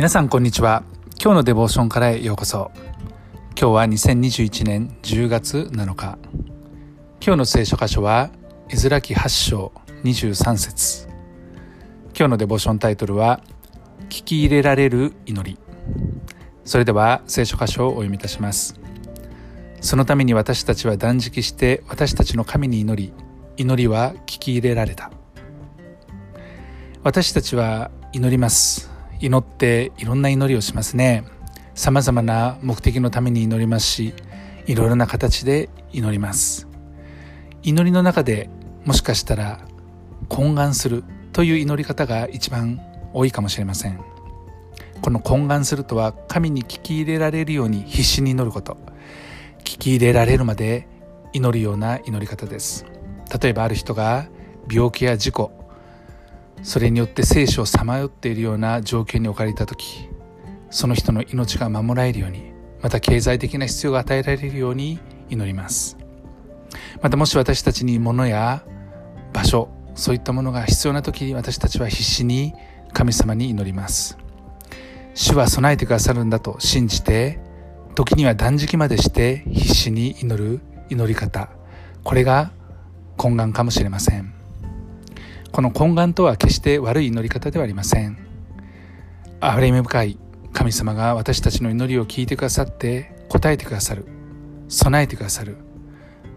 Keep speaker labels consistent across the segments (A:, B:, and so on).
A: 皆さんこんにちは。今日のデボーションからへようこそ。今日は2021年10月7日。今日の聖書箇所はエズラ記8章23節。今日のデボーションタイトルは聞き入れられる祈り。それでは聖書箇所をお読みいたします。そのために私たちは断食して私たちの神に祈り祈りは聞き入れられた。私たちは祈ります。祈っていろんな祈りをしますね。さまざまな目的のために祈りますしいろいろな形で祈ります。祈りの中でもしかしたら懇願するという祈り方が一番多いかもしれません。この懇願するとは神に聞き入れられるように必死に祈ること。聞き入れられるまで祈るような祈り方です。例えばある人が病気や事故それによって生死をさまよっているような状況に置かれた時その人の命が守られるようにまた経済的な必要が与えられるように祈ります。またもし私たちに物や場所そういったものが必要な時に私たちは必死に神様に祈ります。主は備えてくださるんだと信じて時には断食までして必死に祈る祈り方。これが懇願かもしれません。この懇願とは決して悪い祈り方ではありません。憐れみ深い神様が私たちの祈りを聞いてくださって答えてくださる備えてくださる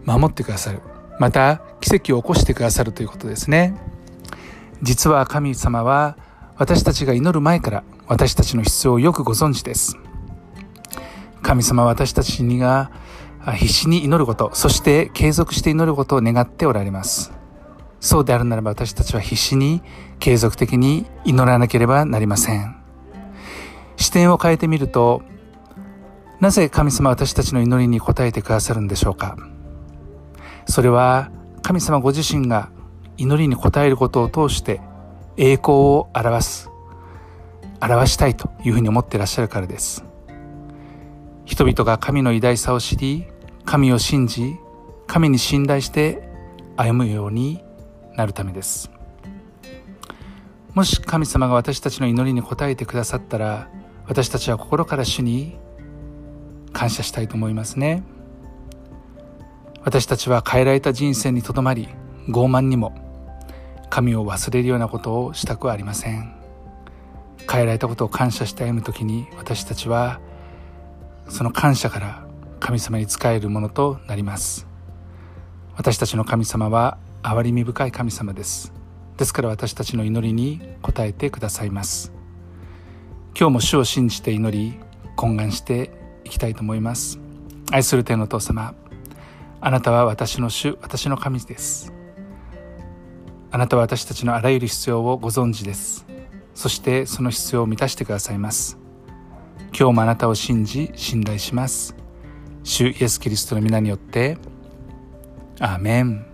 A: 守ってくださるまた奇跡を起こしてくださるということですね。実は神様は私たちが祈る前から私たちの必要をよくご存知です。神様私たちにが必死に祈ることそして継続して祈ることを願っておられます。そうであるならば私たちは必死に継続的に祈らなければなりません。視点を変えてみると、なぜ神様は私たちの祈りに応えてくださるんでしょうかそれは神様ご自身が祈りに応えることを通して栄光を表す、表したいというふうに思っていらっしゃるからです。人々が神の偉大さを知り、神を信じ、神に信頼して歩むようになるためです。もし神様が私たちの祈りに応えてくださったら私たちは心から主に感謝したいと思いますね。私たちは変えられた人生にとどまり傲慢にも神を忘れるようなことをしたくはありません。変えられたことを感謝して歩む時に私たちはその感謝から神様に仕えるものとなります。私たちの神様は憐れみ深い神様です。ですから私たちの祈りに応えてくださいます。今日も主を信じて祈り懇願していきたいと思います。愛する天のお父様あなたは私の主私の神です。あなたは私たちのあらゆる必要をご存知です。そしてその必要を満たしてくださいます。今日もあなたを信じ信頼します。主イエス・キリストの皆によってアーメン。